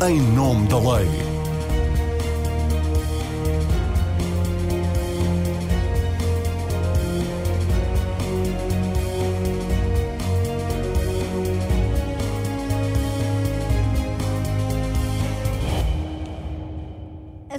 em nome da lei.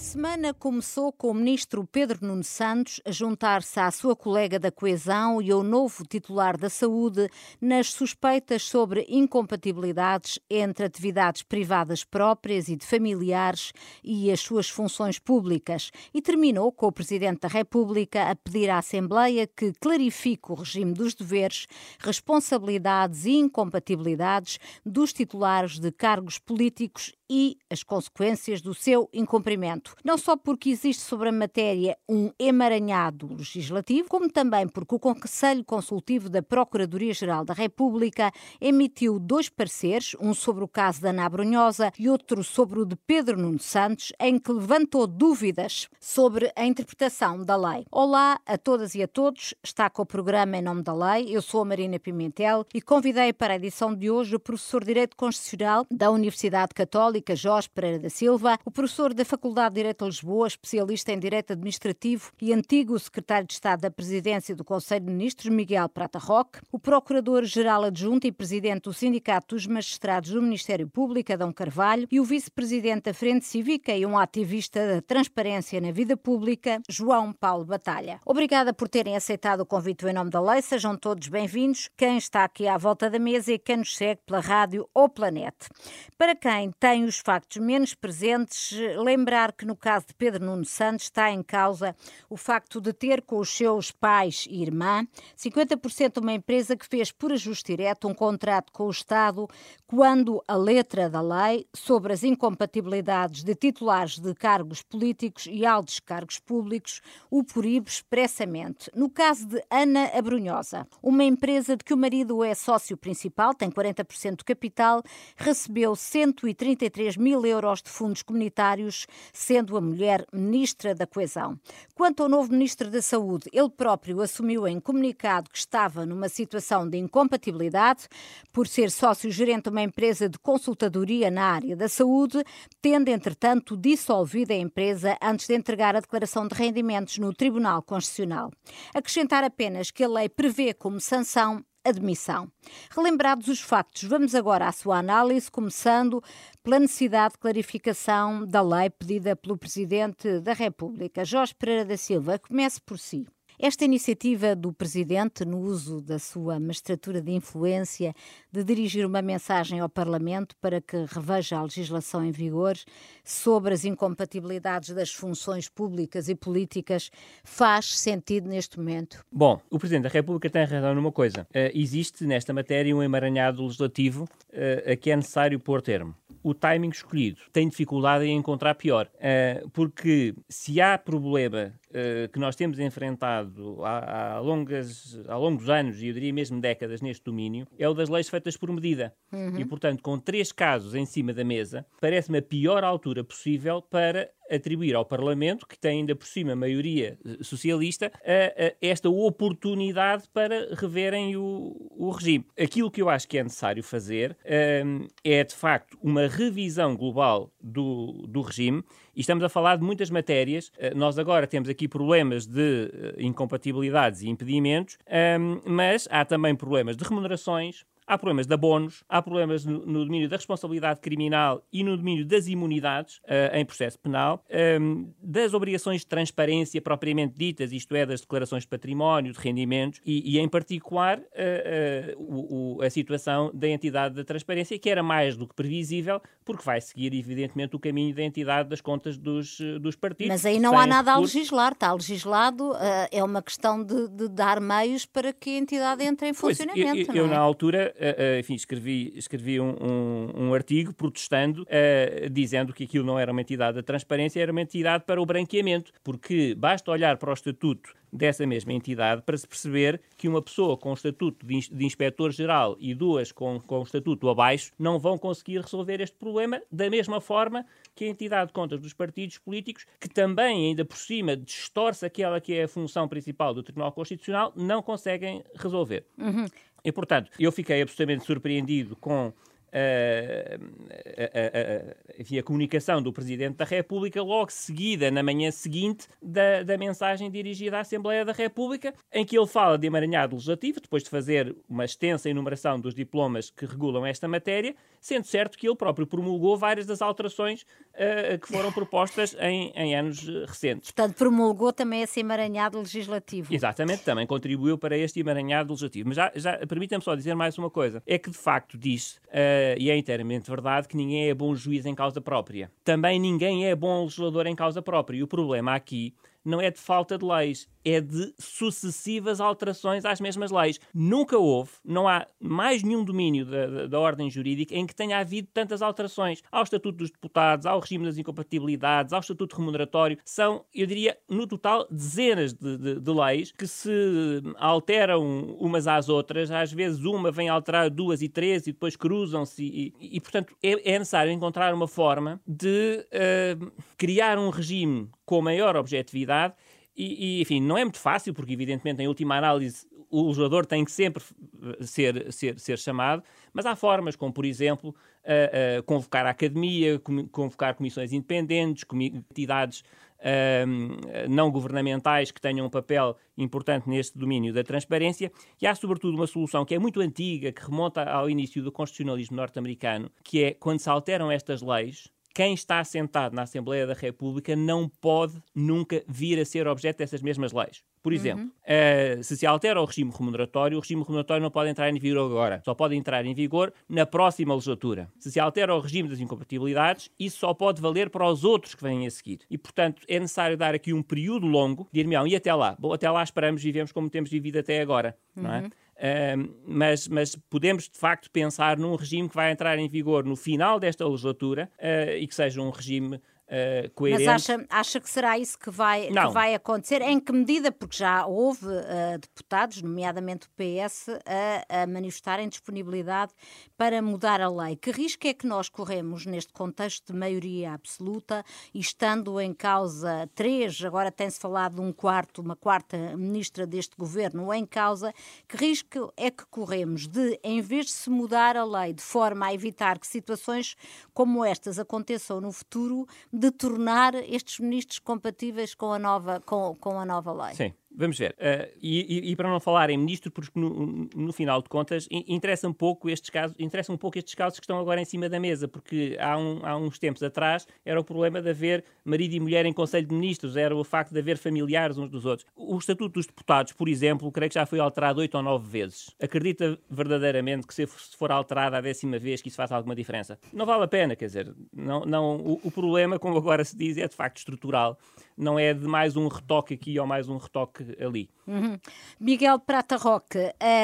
Semana começou com o ministro Pedro Nuno Santos a juntar-se à sua colega da Coesão e ao novo titular da Saúde nas suspeitas sobre incompatibilidades entre atividades privadas próprias e de familiares e as suas funções públicas. E terminou com o Presidente da República a pedir à Assembleia que clarifique o regime dos deveres, responsabilidades e incompatibilidades dos titulares de cargos políticos e as consequências do seu incumprimento. Não só porque existe sobre a matéria um emaranhado legislativo, como também porque o Conselho Consultivo da Procuradoria-Geral da República emitiu dois pareceres, um sobre o caso da Ana Brunhosa e outro sobre o de Pedro Nuno Santos, em que levantou dúvidas sobre a interpretação da lei. Olá a todas e a todos, está com o programa Em Nome da Lei, eu sou a Marina Pimentel e convidei para a edição de hoje o professor de Direito Constitucional da Universidade Católica Católica Jorge Pereira da Silva, o professor da Faculdade de Direito de Lisboa, especialista em Direito Administrativo e antigo secretário de Estado da Presidência do Conselho de Ministros, Miguel Prata Roque, o procurador-geral adjunto e presidente do Sindicato dos Magistrados do Ministério Público, Adão Carvalho, e o vice-presidente da Frente Cívica e um ativista da transparência na vida pública, João Paulo Batalha. Obrigada por terem aceitado o convite em nome da lei, sejam todos bem-vindos, quem está aqui à volta da mesa e quem nos segue pela rádio ou planeta. Para quem tem os factos menos presentes, lembrar que no caso de Pedro Nuno Santos está em causa o facto de ter com os seus pais e irmã 50% de uma empresa que fez por ajuste direto um contrato com o Estado quando a letra da lei sobre as incompatibilidades de titulares de cargos políticos e altos cargos públicos o proíbe expressamente. No caso de Ana Abrunhosa, uma empresa de que o marido é sócio principal, tem 40% do capital, recebeu 133 3 mil euros de fundos comunitários, sendo a mulher ministra da Coesão. Quanto ao novo ministro da Saúde, ele próprio assumiu em comunicado que estava numa situação de incompatibilidade por ser sócio-gerente de uma empresa de consultadoria na área da saúde, tendo, entretanto, dissolvido a empresa antes de entregar a declaração de rendimentos no Tribunal Constitucional. Acrescentar apenas que a lei prevê como sanção admissão. Relembrados os factos, vamos agora à sua análise, começando pela necessidade de clarificação da lei pedida pelo Presidente da República. Jorge Pereira da Silva, comece por si. Esta iniciativa do Presidente, no uso da sua magistratura de influência, de dirigir uma mensagem ao Parlamento para que reveja a legislação em vigor sobre as incompatibilidades das funções públicas e políticas, faz sentido neste momento? Bom, o Presidente da República tem razão numa coisa. Uh, existe nesta matéria um emaranhado legislativo uh, a que é necessário pôr termo o timing escolhido. Tem dificuldade em encontrar pior, uh, porque se há problema que nós temos enfrentado há, há, longas, há longos anos, e eu diria mesmo décadas, neste domínio, é o das leis feitas por medida. Uhum. E, portanto, com três casos em cima da mesa, parece-me a pior altura possível para atribuir ao Parlamento, que tem ainda por cima maioria eh, socialista, a, a esta oportunidade para reverem o, o, regime. Aquilo que eu acho que é necessário fazer um, é, de facto, uma revisão global do, do regime. E estamos a falar de muitas matérias. Uh, nós agora temos aqui problemas de uh, incompatibilidades e impedimentos, mas há também problemas de remunerações, Há problemas de abonos, há problemas no, no, domínio da responsabilidade criminal e no domínio das imunidades uh, em processo penal, um, ehm, das obrigações de transparência propriamente ditas, isto é, das declarações de património, de rendimentos e, e em particular, uh, uh, o, a situação da entidade da transparência, que era mais do que previsível, porque vai seguir, evidentemente, o caminho da entidade das contas dos, dos partidos. Mas aí não há nada a legislar, está legislado, é uma questão de, de, dar meios para que a entidade entre em funcionamento. Pois, eu, eu, eu é? na altura enfim, escrevi, escrevi um, um, um artigo protestando, uh, dizendo que aquilo não era uma entidade da transparência, era uma entidade para o branqueamento, porque basta olhar para o estatuto dessa mesma entidade para se perceber que uma pessoa com o estatuto de, de inspetor-geral e duas com, com o estatuto abaixo não vão conseguir resolver este problema da mesma forma que a entidade de contas dos partidos políticos, que também, ainda por cima, distorce aquela que é a função principal do Tribunal Constitucional, não conseguem resolver. Uhum. E, portanto, eu fiquei absolutamente surpreendido com enfim, a comunicação do Presidente da República logo seguida, na manhã seguinte, da, da mensagem dirigida à Assembleia da República, em que ele fala de emaranhado legislativo, depois de fazer uma extensa enumeração dos diplomas que regulam esta matéria, sendo certo que ele próprio promulgou várias das alterações uh, que foram propostas em, em, anos recentes. Portanto, promulgou também esse emaranhado legislativo. Exatamente, também contribuiu para este emaranhado legislativo. Mas já, já permita-me só dizer mais uma coisa: é que de facto diz, uh, e é inteiramente verdade, que ninguém é bom juiz em causa própria. Também ninguém é bom legislador em causa própria. E o problema aqui não é de falta de leis, é de sucessivas alterações às mesmas leis. Nunca houve, não há mais nenhum domínio da, da, da, ordem jurídica em que tenha havido tantas alterações. Ao Estatuto dos Deputados, ao regime das incompatibilidades, ao Estatuto remuneratório. São, eu diria, no total, dezenas de, de, de leis que se alteram umas às outras. Às vezes uma vem alterar duas e três e depois cruzam-se. E, e, e, portanto, é, é, necessário encontrar uma forma de uh, criar um regime com maior objetividade e, e, enfim, não é muito fácil, porque evidentemente, em última análise, o legislador tem que sempre eh, ser, ser, ser chamado, mas há formas, como por exemplo, uh, uh, convocar a academia, com, convocar comissões independentes, entidades uh, não governamentais que tenham um papel importante neste domínio da transparência, e há sobretudo uma solução que é muito antiga, que remonta ao início do constitucionalismo norte-americano, que é quando se alteram estas leis, quem está sentado na Assembleia da República não pode nunca vir a ser objeto dessas mesmas leis. Por exemplo, uhum. uh, se se altera o regime remuneratório, o regime remuneratório não pode entrar em vigor agora, só pode entrar em vigor na próxima legislatura. Se se altera o regime das incompatibilidades, isso só pode valer para os outros que vêm a seguir. E, portanto, é necessário dar aqui um período longo de ir e até lá. Bom, até lá esperamos e vivemos como temos vivido até agora, uhum. não é? Mas, mas, podemos de facto pensar num regime que vai entrar em vigor no final desta legislatura uh, e que seja um regime uh, coerente. Mas acha, acha que será isso que vai, que vai acontecer? Em que medida? Porque já houve uh, deputados, nomeadamente o PS, a, a, manifestarem disponibilidade para mudar a lei. Que risco é que nós corremos neste contexto de maioria absoluta e estando em causa três, agora tem-se falado de um quarto, uma quarta ministra deste governo em causa, que risco é que corremos de, em vez de se mudar a lei de forma a evitar que situações como estas aconteçam no futuro, de tornar estes ministros compatíveis com a nova, com, com a nova lei. Sim. Vamos ver. Uh, e, e, para não falar em ministro, porque no, no final de contas interessa um pouco estes casos, interessa um pouco estes casos que estão agora em cima da mesa, porque há, um, há uns tempos atrás era o problema de haver marido e mulher em Conselho de Ministros, era o facto de haver familiares uns dos outros. O Estatuto dos Deputados, por exemplo, creio que já foi alterado oito ou nove vezes. Acredita verdadeiramente que se for alterado a décima vez que isso faz alguma diferença? Não vale a pena, quer dizer, não, não, o, o problema, como agora se diz, é de facto estrutural não é de mais um retoque aqui ou mais um retoque ali. Uhum. Miguel Prata Roque,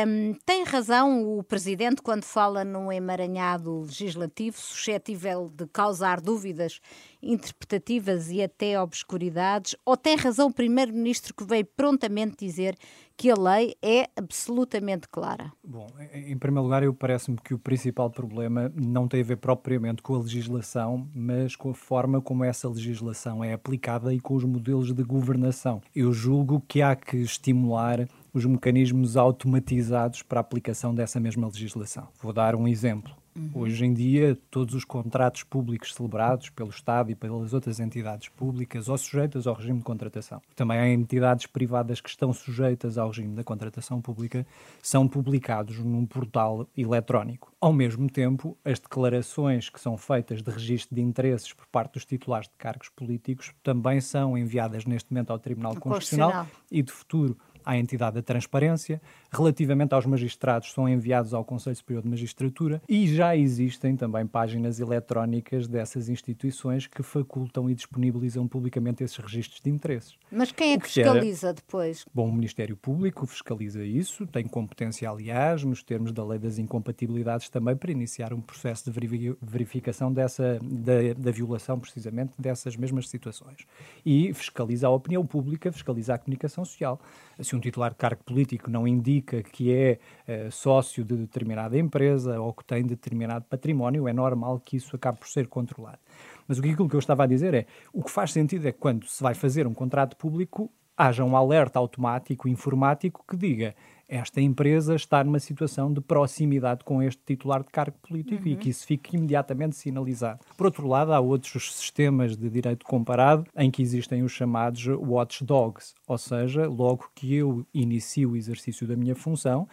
um, tem razão o Presidente quando fala num emaranhado legislativo suscetível de causar dúvidas interpretativas e até obscuridades, ou tem razão o Primeiro-Ministro que veio prontamente dizer que a lei é absolutamente clara? Bom, em primeiro lugar, eu parece-me que o principal problema não tem a ver propriamente com a legislação, mas com a forma como essa legislação é aplicada e com os modelos de governação. Eu julgo que há que estimular os mecanismos automatizados para a aplicação dessa mesma legislação. Vou dar um exemplo. Uhum. Hoje em dia, todos os contratos públicos celebrados pelo Estado e pelas outras entidades públicas ou sujeitas ao regime de contratação. Também há entidades privadas que estão sujeitas ao regime da contratação pública, são publicados num portal eletrónico. Ao mesmo tempo, as declarações que são feitas de registro de interesses por parte dos titulares de cargos políticos também são enviadas neste momento ao Tribunal Constitucional, Constitucional e de futuro à entidade da transparência. Relativamente aos magistrados, são enviados ao Conselho Superior de Magistratura e já existem também páginas eletrónicas dessas instituições que facultam e disponibilizam publicamente esses registros de interesses. Mas quem é que, que fiscaliza era... depois? Bom, o Ministério Público fiscaliza isso, tem competência, aliás, nos termos da Lei das Incompatibilidades também, para iniciar um processo de verificação dessa, da, da violação, precisamente, dessas mesmas situações. E fiscaliza a opinião pública, fiscaliza a comunicação social. Se um titular de cargo político não indica que é uh, sócio de determinada empresa ou que tem determinado património, é normal que isso acabe por ser controlado. Mas o que aquilo que eu estava a dizer é, o que faz sentido é quando se vai fazer um contrato público, haja um alerta automático, informático, que diga esta empresa está numa situação de proximidade com este titular de cargo político uhum. e que isso fique imediatamente sinalizado. Por outro lado, há outros sistemas de direito comparado em que existem os chamados watchdogs, ou seja, logo que eu inicio o exercício da minha função,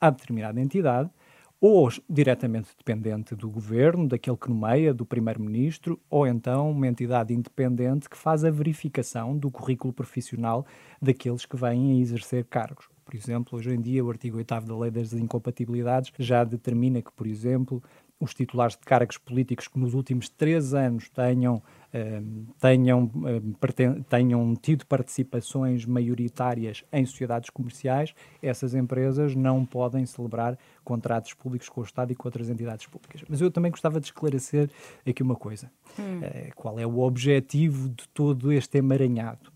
a determinada entidade ou diretamente dependente do governo, daquele que nomeia, do primeiro-ministro, ou então uma entidade independente que faz a verificação do currículo profissional daqueles que vêm a exercer cargos. Por exemplo, hoje em dia, o artigo 8 da Lei das Incompatibilidades já determina que, por exemplo, os titulares de cargos políticos que nos últimos três anos tenham, eh, tenham, eh, tenham tido participações maioritárias em sociedades comerciais, essas empresas não podem celebrar contratos públicos com o Estado e com outras entidades públicas. Mas eu também gostava de esclarecer aqui uma coisa. Hum. Eh, qual é o objetivo de todo este emaranhado?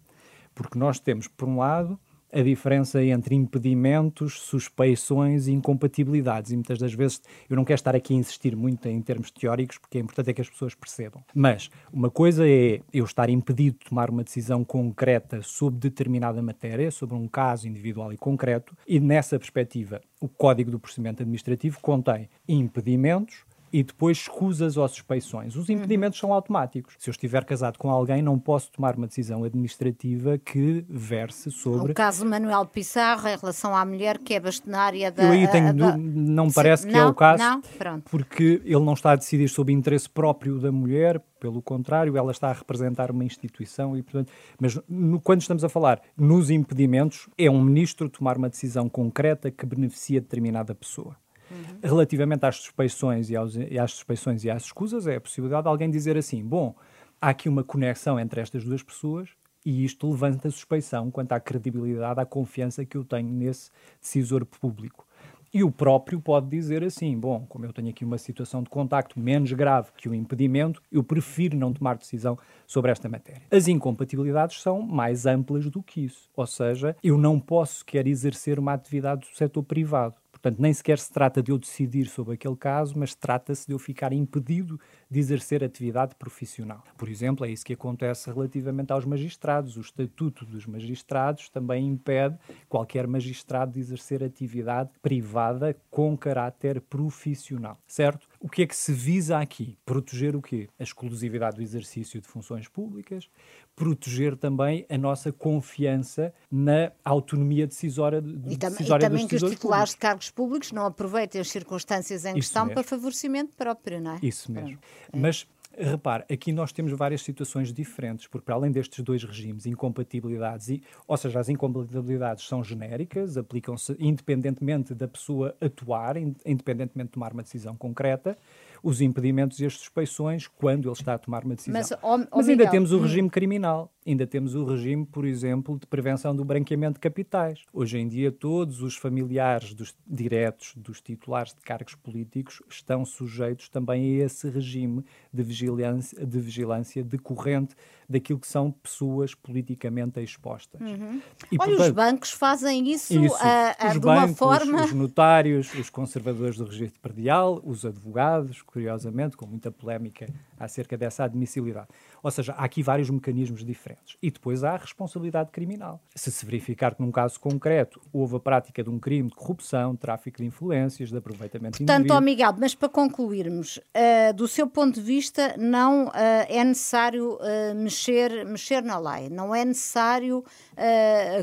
Porque nós temos, por um lado, a diferença entre impedimentos, suspeições e incompatibilidades. E muitas das vezes eu não quero estar aqui a insistir muito em termos teóricos, porque é importante é que as pessoas percebam. Mas uma coisa é eu estar impedido de tomar uma decisão concreta sobre determinada matéria, sobre um caso individual e concreto, e nessa perspectiva, o Código do Procedimento Administrativo contém impedimentos, e depois escusas ou suspeições. Os impedimentos uhum. são automáticos. Se eu estiver casado com alguém, não posso tomar uma decisão administrativa que verse sobre. O caso Manuel Pissarro em relação à mulher que é bastonária da. Eu aí tenho. Da... Não me parece que é não, é o caso, não? porque ele não está a decidir sobre o interesse próprio da mulher, pelo contrário, ela está a representar uma instituição e, portanto, mas no, quando estamos a falar nos impedimentos, é um ministro tomar uma decisão concreta que beneficia determinada pessoa. Uhum. Relativamente às suspeições e, aos, e às suspeições e às escusas, é a possibilidade de alguém dizer assim: bom, há aqui uma conexão entre estas duas pessoas e isto levanta suspeição quanto à credibilidade, à confiança que eu tenho nesse decisor público. E o próprio pode dizer assim: bom, como eu tenho aqui uma situação de contacto menos grave que o impedimento, eu prefiro não tomar decisão sobre esta matéria. As incompatibilidades são mais amplas do que isso, ou seja, eu não posso sequer exercer uma atividade do setor privado. Portanto, nem sequer se trata de eu decidir sobre aquele caso, mas trata-se de eu ficar impedido de exercer atividade profissional. Por exemplo, é isso que acontece relativamente aos magistrados. O Estatuto dos Magistrados também impede qualquer magistrado de exercer atividade privada com caráter profissional, certo? O que é que se visa aqui? Proteger o quê? A exclusividade do exercício de funções públicas, proteger também a nossa confiança na autonomia decisória, de, e, tam decisória e também que os titulares de cargos públicos não aproveitem as circunstâncias em Isso questão mesmo. para favorecimento próprio, não é? Isso mesmo. É. Mas Repare, aqui nós temos várias situações diferentes, porque para além destes dois regimes, incompatibilidades, e, ou seja, as incompatibilidades são genéricas, aplicam-se independentemente da pessoa atuar, independentemente de tomar uma decisão concreta, os impedimentos e as suspeições quando ele está a tomar uma decisão. Mas, oh, oh Mas ainda Miguel, temos o regime criminal, ainda temos o regime, por exemplo, de prevenção do branqueamento de capitais. Hoje em dia, todos os familiares dos diretos dos titulares de cargos políticos estão sujeitos também a esse regime de vigilância, de vigilância decorrente daquilo que são pessoas politicamente expostas. Uhum. E, Olha, portanto, os bancos fazem isso, isso a, a, de bancos, uma forma. Os notários, os conservadores do registro predial, os advogados, curiosamente, com muita polémica acerca dessa admissibilidade. Ou seja, há aqui vários mecanismos diferentes. E depois há a responsabilidade criminal. Se se verificar que num caso concreto houve a prática de um crime de corrupção, de tráfico de influências, de aproveitamento Portanto, indevido... Portanto, Miguel, mas para concluirmos, uh, do seu ponto de vista, não uh, é necessário uh, mexer, mexer na lei, não é necessário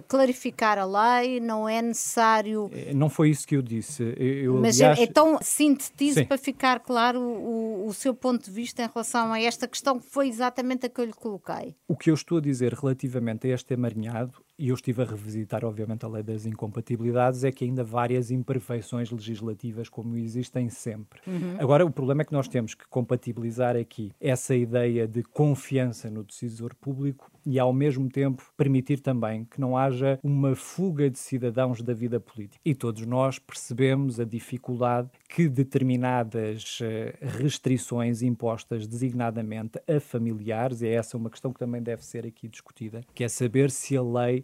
clarificar a lei, não é necessário... Não foi isso que eu disse. Eu, mas aliás... então sintetize Sim. para ficar claro o, o seu ponto de vista em relação a esta questão que foi exatamente a que eu lhe coloquei. O que eu estou a dizer relativamente a este emaranhado, e eu estive a revisitar, obviamente, a lei das incompatibilidades, é que ainda várias imperfeições legislativas, como existem sempre. Uhum. Agora, o problema é que nós temos que compatibilizar aqui essa ideia de confiança no decisor público e, ao mesmo tempo, permitir também que não haja uma fuga de cidadãos da vida política. E todos nós percebemos a dificuldade que determinadas eh, restrições impostas designadamente a familiares, e é essa uma questão que também deve ser aqui discutida, que é saber se a lei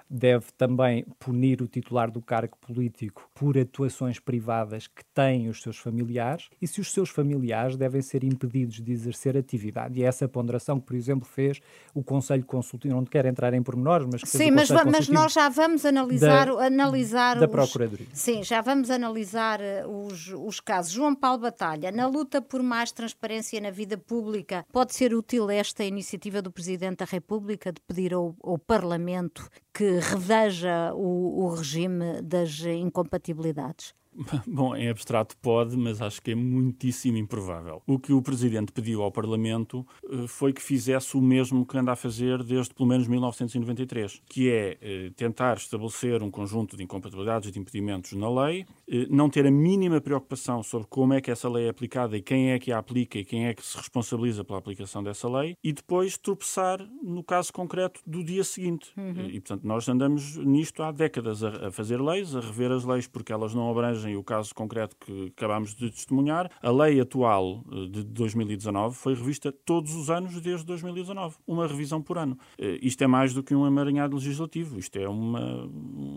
deve também punir o titular do cargo político por atuações privadas que têm os seus familiares e se os seus familiares devem ser impedidos de exercer atividade. E é essa ponderação que, por exemplo, fez o Conselho Consultivo, não quero entrar em pormenores, mas que Sim, mas, mas nós já vamos analisar, da, analisar da os, Procuradoria. Sim, já vamos analisar eh, os, os casos. João Paulo Batalha, na luta por mais transparência na vida pública, pode ser útil esta iniciativa do Presidente da República de pedir ao, ao Parlamento que reveja o, o regime das incompatibilidades? Bom, em abstrato pode, mas acho que é muitíssimo improvável. O que o Presidente pediu ao Parlamento eh, foi que fizesse o mesmo que anda a fazer desde pelo menos 1993, que é eh, tentar estabelecer um conjunto de incompatibilidades e de impedimentos na lei, eh, não ter a mínima preocupação sobre como é que essa lei é aplicada e quem é que a aplica e quem é que se responsabiliza pela aplicação dessa lei, e depois tropeçar no caso concreto do dia seguinte. Uhum. E, portanto, nós andamos nisto há décadas a, a fazer leis, a rever as leis porque elas não abrangem e o caso concreto que acabámos de testemunhar, a lei atual eh, de 2019 foi revista todos os anos desde 2019, uma revisão por ano. Eh, isto é mais do que um emaranhado legislativo, isto é uma.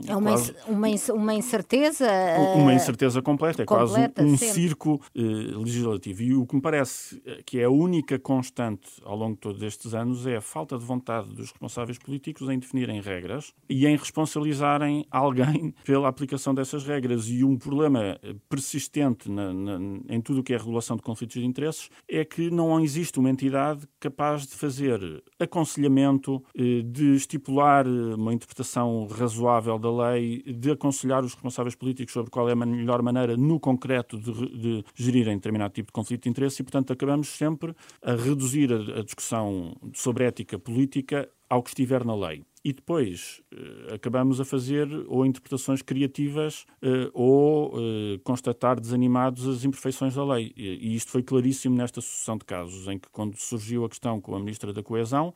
É uma, quase, uma, uma incerteza. Uma eh, incerteza completa, é completa, quase um, um circo legislativo. E o que me parece que é a única constante ao longo de todos estes anos é a falta de vontade dos responsáveis políticos em definirem regras e em responsabilizarem alguém pela aplicação dessas regras. E um problema persistente na, na, em tudo o que é regulação de conflitos de interesses é que não existe uma entidade capaz de fazer aconselhamento, eh, de estipular eh, uma interpretação razoável da lei, de aconselhar os responsáveis políticos sobre qual é a melhor maneira, no concreto, de, de gerirem determinado tipo de conflito de interesse e, portanto, acabamos sempre a reduzir a, a discussão sobre ética política ao que estiver na lei e depois uh, acabamos a fazer ou interpretações criativas uh, ou uh, constatar desanimados as imperfeições da lei. E, e, isto foi claríssimo nesta sucessão de casos, em que, quando surgiu a questão com a Ministra da Coesão,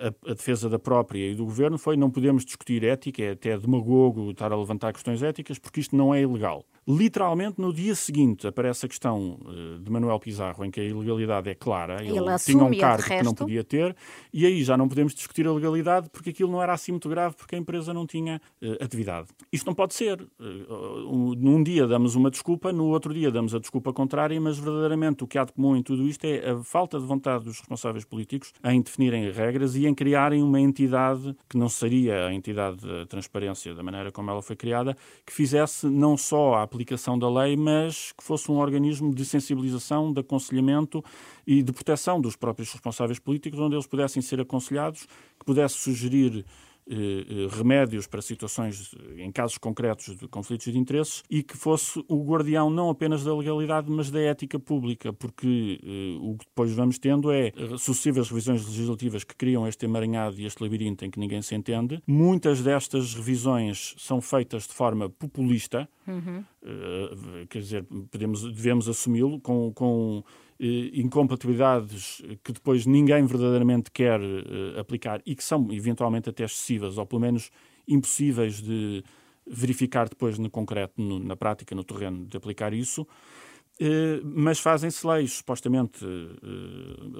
a, a, defesa da própria e do Governo foi não podemos discutir ética, é até demagogo estar a levantar questões éticas, porque isto não é ilegal. Literalmente, no dia seguinte, aparece a questão de Manuel Pizarro, em que a ilegalidade é clara, ele, ele tinha um cargo que não podia ter, e aí já não podemos discutir a legalidade, porque aquilo não era assim muito grave porque a empresa não tinha uh, atividade. Isto não pode ser. Uh, num dia damos uma desculpa, no outro dia damos a desculpa contrária, mas verdadeiramente o que há de comum em tudo isto é a falta de vontade dos responsáveis políticos em definirem regras e em criarem uma entidade que não seria a entidade da transparência da maneira como ela foi criada, que fizesse não só a aplicação da lei, mas que fosse um organismo de sensibilização, de aconselhamento e de proteção dos próprios responsáveis políticos, onde eles pudessem ser aconselhados, que pudesse sugerir eh, eh, remédios para situações, em casos concretos de conflitos de interesses, e que fosse o guardião não apenas da legalidade, mas da ética pública, porque eh, o que depois vamos tendo é sucessivas revisões legislativas que criam este emaranhado e este labirinto em que ninguém se entende. Muitas destas revisões são feitas de forma populista, uhum. quer dizer, podemos, devemos assumi-lo com, com eh, incompatibilidades que depois ninguém verdadeiramente quer eh, aplicar e que são eventualmente até excessivas ou pelo menos impossíveis de verificar depois no concreto, no, na prática, no terreno de aplicar isso. Eh, mas fazem-se leis supostamente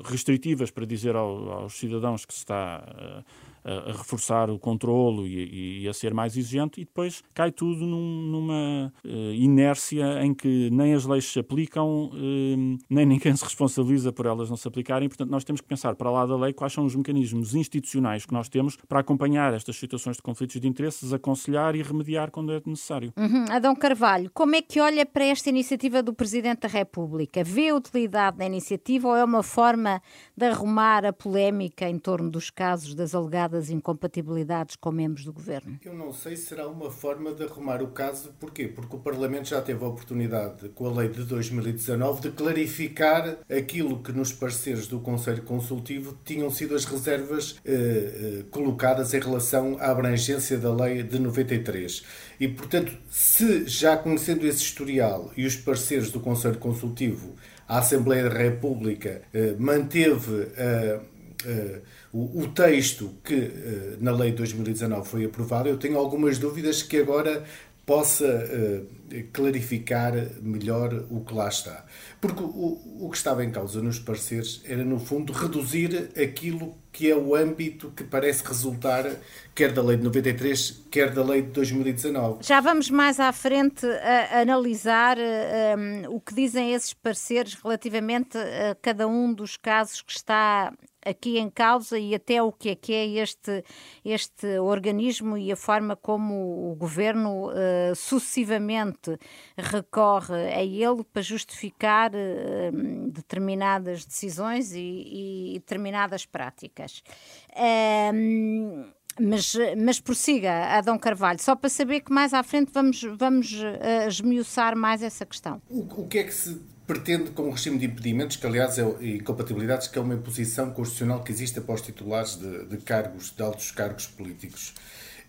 restritivas para dizer aos cidadãos que se está a, reforçar o controlo e, e, a ser mais exigente, e depois cai tudo num, numa uh, inércia em que nem as leis se aplicam, uh, nem ninguém se responsabiliza por elas não se aplicarem. Portanto, nós temos que pensar para lá da lei quais são os mecanismos institucionais que nós temos para acompanhar estas situações de conflitos de interesses, aconselhar e remediar quando é necessário. Uhum. Adão Carvalho, como é que olha para esta iniciativa do Presidente da República? Vê utilidade da iniciativa ou é uma forma de arrumar a polémica em torno dos casos das alegadas alegadas incompatibilidades com membros do governo? Eu não sei se será uma forma de arrumar o caso. Porquê? Porque o Parlamento já teve a oportunidade, com a lei de 2019, de clarificar aquilo que nos pareceres do Conselho Consultivo tinham sido as reservas eh, eh, colocadas em relação à abrangência da lei de 93. E, portanto, se já conhecendo esse historial e os pareceres do Conselho Consultivo, a Assembleia da República eh, manteve a uh, o, o, texto que uh, na lei de 2019 foi aprovado, eu tenho algumas dúvidas que agora possa uh, clarificar melhor o que lá está. Porque o, o que estava em causa nos pareceres era, no fundo, reduzir aquilo que é o âmbito que parece resultar quer da lei de 93, quer da lei de 2019. Já vamos mais à frente a, analisar um, o que dizem esses pareceres relativamente a cada um dos casos que está aqui em causa e até o que é que é este, este organismo e a forma como o governo uh, sucessivamente recorre a ele para justificar uh, determinadas decisões e, e determinadas práticas. Um, mas, mas prossiga, Adão Carvalho, só para saber que mais à frente vamos, vamos uh, esmiuçar mais essa questão. O, o que é que se pretende com o regime de impedimentos, que aliás é incompatibilidades, que é uma imposição constitucional que existe após titulares de, de cargos, de altos cargos políticos.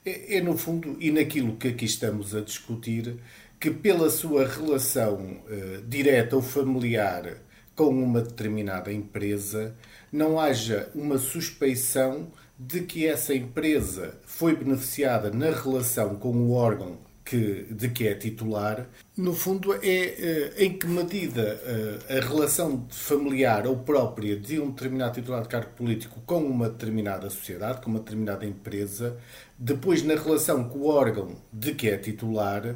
É, é, no fundo, e naquilo que aqui estamos a discutir, que pela sua relação uh, direta ou familiar com uma determinada empresa, não haja uma suspeição de que essa empresa foi beneficiada na relação com o órgão que, de que é titular, no fundo é eh, em que medida eh, a relação familiar ou própria de um determinado titular de cargo político com uma determinada sociedade, com uma determinada empresa, depois na relação com o órgão de que é titular,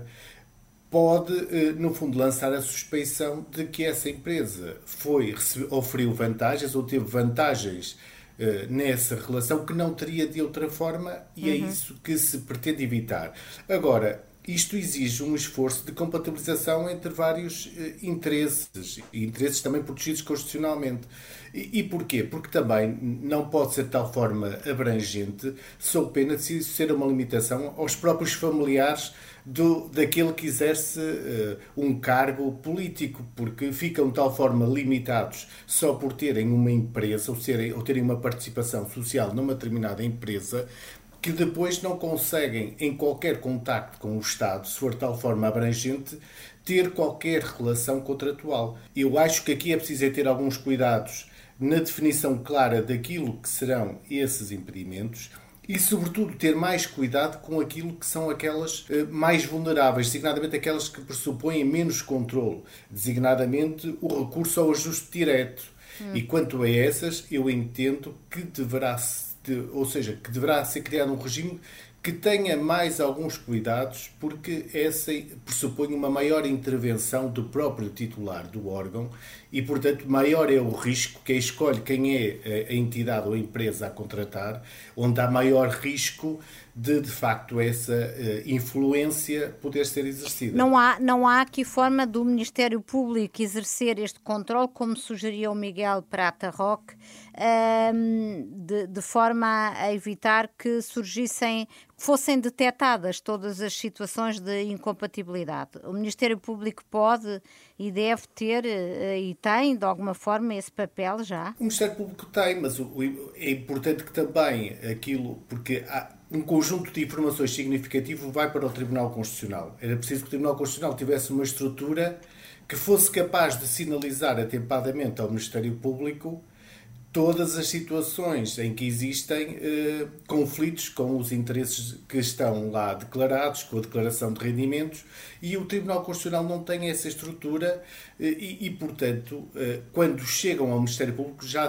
pode, eh, no fundo, lançar a suspeição de que essa empresa foi, oferiu vantagens ou teve vantagens nessa relação que não teria de outra forma e é uhum. é isso que se pretende evitar. Agora, isto exige um esforço de compatibilização entre vários eh, interesses, e interesses também protegidos constitucionalmente. E, e porquê? Porque também não pode ser de tal forma abrangente, sob pena de ser uma limitação aos próprios familiares do, daquele que exerce uh, um cargo político, porque ficam de tal forma limitados só por terem uma empresa ou, serem, ou terem uma participação social numa determinada empresa, que depois não conseguem, em qualquer contacto com o Estado, se for de tal forma abrangente, ter qualquer relação contratual. Eu acho que aqui é preciso é ter alguns cuidados na definição clara daquilo que serão esses impedimentos e, sobretudo, ter mais cuidado com aquilo que são aquelas eh, mais vulneráveis, designadamente aquelas que pressupõem menos controle, designadamente o recurso ao ajuste direto. Hum. E quanto a essas, eu entendo que deverá de, ou seja, que deverá ser criado um regime que tenha mais alguns cuidados, porque essa pressupõe uma maior intervenção do próprio titular do órgão e, portanto, maior é o risco que escolhe quem é a entidade ou a empresa a contratar, onde há maior risco de, de facto, essa uh, influência poder ser exercida. Não há, não há aqui forma do Ministério Público exercer este controle, como sugeria o Miguel Prata Roque, de, de forma a evitar que surgissem, fossem detectadas todas as situações de incompatibilidade. O Ministério Público pode e deve ter, uh, e tem, de alguma forma, esse papel já? O Ministério Público tem, mas é importante que também aquilo, porque há um conjunto de informações significativo vai para o Tribunal Constitucional. Era preciso que o Tribunal Constitucional tivesse uma estrutura que fosse capaz de sinalizar atempadamente ao Ministério Público todas as situações em que existem eh, conflitos com os interesses que estão lá declarados, com a declaração de rendimentos, e o Tribunal Constitucional não tem essa estrutura eh, e, e, portanto, eh, quando chegam ao Ministério Público já,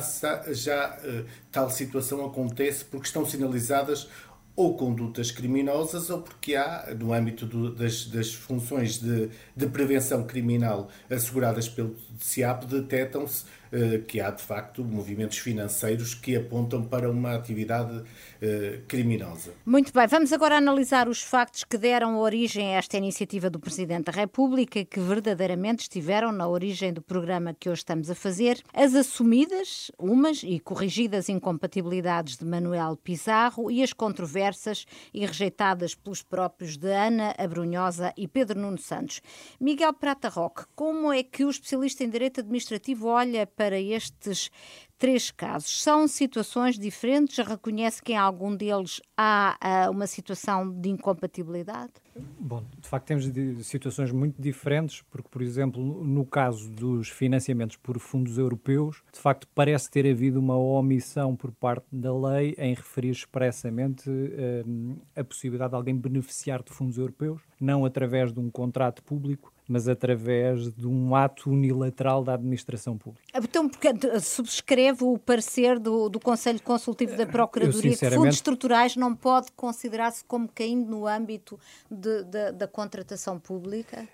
já eh, tal situação acontece porque estão sinalizadas ou condutas criminosas ou porque há, no âmbito do, das, das, funções de, de, prevenção criminal asseguradas pelo CIAP, detectam-se que há, de facto, movimentos financeiros que apontam para uma atividade uh, criminosa. Muito bem, vamos agora analisar os factos que deram origem a esta iniciativa do Presidente da República que verdadeiramente estiveram na origem do programa que hoje estamos a fazer. As assumidas, umas e corrigidas incompatibilidades de Manuel Pizarro e as controversas e rejeitadas pelos próprios de Ana Abrunhosa e Pedro Nuno Santos. Miguel Prata Roque, como é que o especialista em Direito Administrativo olha para estes três casos. São situações diferentes? Reconhece que em algum deles há uh, uma situação de incompatibilidade? Bom, de facto temos situações muito diferentes, porque, por exemplo, no caso dos financiamentos por fundos europeus, de facto parece ter havido uma omissão por parte da lei em referir expressamente uh, a possibilidade de alguém beneficiar de fundos europeus, não através de um contrato público, mas através de um ato unilateral da administração pública. Então, porque subscreve o parecer do, do Conselho Consultivo da Procuradoria que fundos estruturais não pode considerar-se como caindo no âmbito de, de, da contratação pública?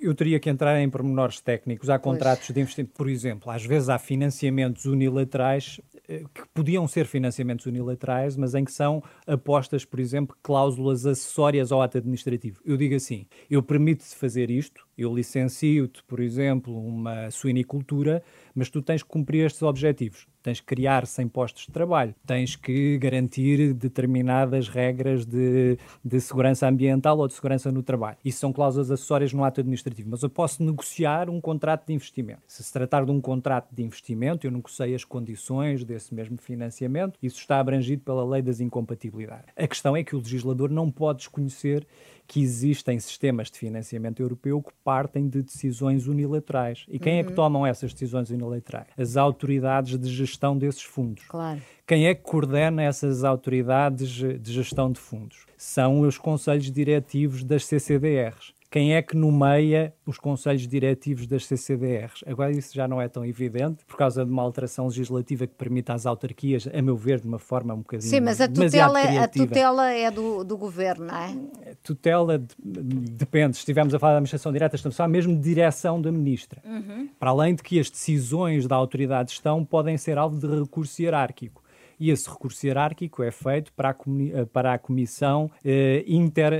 Eu teria que entrar em pormenores técnicos. Há contratos pois. de investimento, por exemplo, às vezes há financiamentos unilaterais eh, que podiam ser financiamentos unilaterais, mas em que são apostas, por exemplo, cláusulas acessórias ao ato administrativo. Eu digo assim: eu permito-te fazer isto, eu licencio-te, por exemplo, uma suinicultura, mas tu tens que cumprir estes objetivos. Tens que criar 100 postos de trabalho, tens que garantir determinadas regras de, de segurança ambiental ou de segurança no trabalho. Isso são cláusulas acessórias no ato administrativo, mas eu posso negociar um contrato de investimento. Se se tratar de um contrato de investimento, eu negociei as condições desse mesmo financiamento, isso está abrangido pela lei das incompatibilidades. A questão é que o legislador não pode desconhecer que existem sistemas de financiamento europeu que partem de decisões unilaterais. E quem uhum. é que uhum. tomam essas decisões unilaterais? As autoridades de gestão desses fundos. Claro. Quem é que coordena essas autoridades de gestão de fundos? São os conselhos diretivos das CCDRs quem é que nomeia os conselhos diretivos das CCDRs. Agora isso já não é tão evidente, por causa de uma alteração legislativa que permite às autarquias, a meu ver, de uma forma um bocadinho Sim, mas a tutela, é- a tutela é do, do governo, não é? A tutela de, depende. Se estivermos a falar da administração direta, estamos a falar mesmo de direção da ministra. Uhum. Para além de que as decisões da autoridade de gestão podem ser alvo de recurso hierárquico e esse recurso hierárquico é feito para a, eh, para a Comissão eh, inter, eh,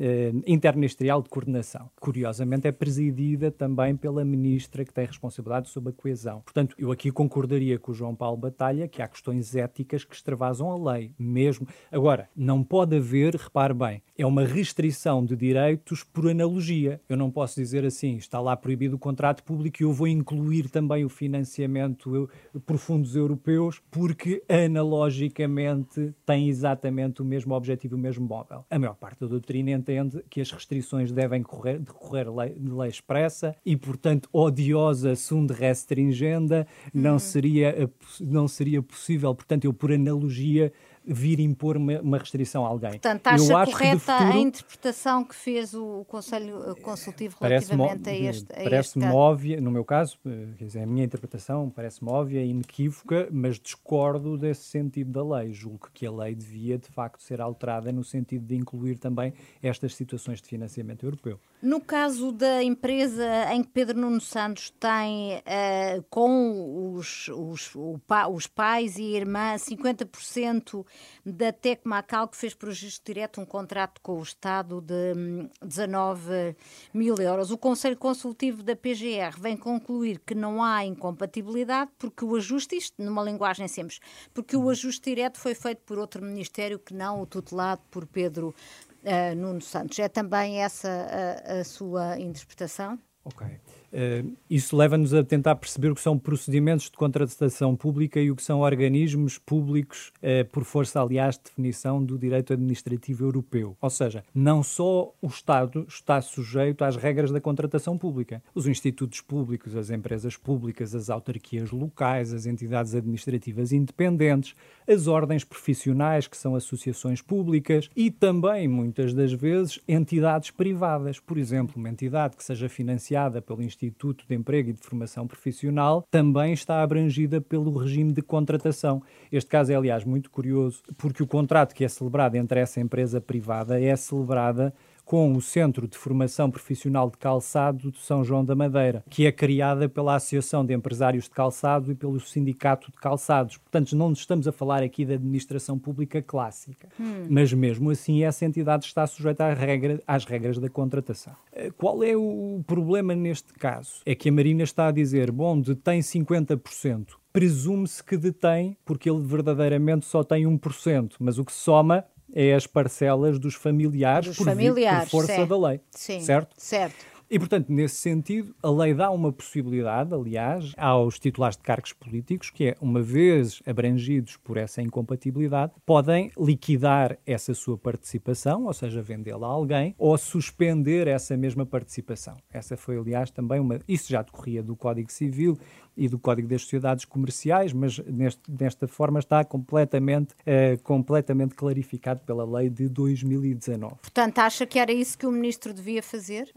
eh, Interministerial de Coordenação. Curiosamente, é presidida também pela ministra que tem responsabilidade sobre a coesão. Portanto, eu aqui concordaria com o João Paulo Batalha que há questões éticas que extravasam a lei, mesmo. Agora, não pode haver, repare bem, é uma restrição de direitos por analogia. Eu não posso dizer assim, está lá proibido o contrato público e eu vou incluir também o financiamento por fundos europeus porque que analogicamente têm exatamente o mesmo objetivo, o mesmo móvel. A maior parte da doutrina entende que as restrições devem correr, decorrer lei, de lei expressa e, portanto, odiosa sum de restringenda não, uhum. seria, não seria possível, portanto, eu, por analogia, vir impor uma, uma restrição a alguém. Portanto, acha Eu correta futuro, a interpretação que fez o Conselho Consultivo relativamente a este, a Parece-me óbvia, no meu caso, eh, quer dizer, a minha interpretação parece-me óbvia e inequívoca, mas discordo desse sentido da lei. Julgo que a lei devia, de facto, ser alterada no sentido de incluir também estas situações de financiamento europeu. No caso da empresa em que Pedro Nuno Santos tem uh, com os, os, pa, os pais e irmãs 50% da Tec Macau, que fez por registro direto um contrato com o Estado de 19 hum, mil euros. O Conselho Consultivo da PGR vem concluir que não há incompatibilidade porque o ajuste, isto numa linguagem simples, porque o ajuste direto foi feito por outro ministério que não o tutelado por Pedro uh, Nuno Santos. É também essa a, a sua interpretação? Ok. Uh, isso leva-nos a tentar perceber o que são procedimentos de contratação pública e o que são organismos públicos, uh, por força, aliás, de definição do direito administrativo europeu. Ou seja, não só o Estado está sujeito às regras da contratação pública. Os institutos públicos, as empresas públicas, as autarquias locais, as entidades administrativas independentes, as ordens profissionais, que são associações públicas, e também, muitas das vezes, entidades privadas. Por exemplo, uma entidade que seja financiada pelo Instituto Instituto de Emprego e de Formação Profissional também está abrangida pelo regime de contratação. Este caso é, aliás, muito curioso, porque o contrato que é celebrado entre essa empresa privada é celebrada com o Centro de Formação Profissional de Calçado de São João da Madeira, que é criada pela Associação de Empresários de Calçado e pelo Sindicato de Calçados. Portanto, não estamos a falar aqui da administração pública clássica, hum. mas mesmo assim essa entidade está sujeita à regra, às regras da contratação. Eh, qual é o problema neste caso? É que a Marina está a dizer, bom, detém 50%, presume-se que detém, porque ele verdadeiramente só tem 1%, mas o que soma é as parcelas dos familiares, dos por, familiares, por força certo. da lei. Sim, certo? Certo. E, portanto, nesse sentido, a lei dá uma possibilidade, aliás, aos titulares de cargos políticos, que é, uma vez abrangidos por essa incompatibilidade, podem liquidar essa sua participação, ou seja, vendê-la a alguém, ou suspender essa mesma participação. Essa foi, aliás, também uma. Isso já decorria do Código Civil e do Código das Sociedades Comerciais, mas neste, nesta forma está completamente, uh, completamente clarificado pela lei de 2019. Portanto, acha que era isso que o Ministro devia fazer?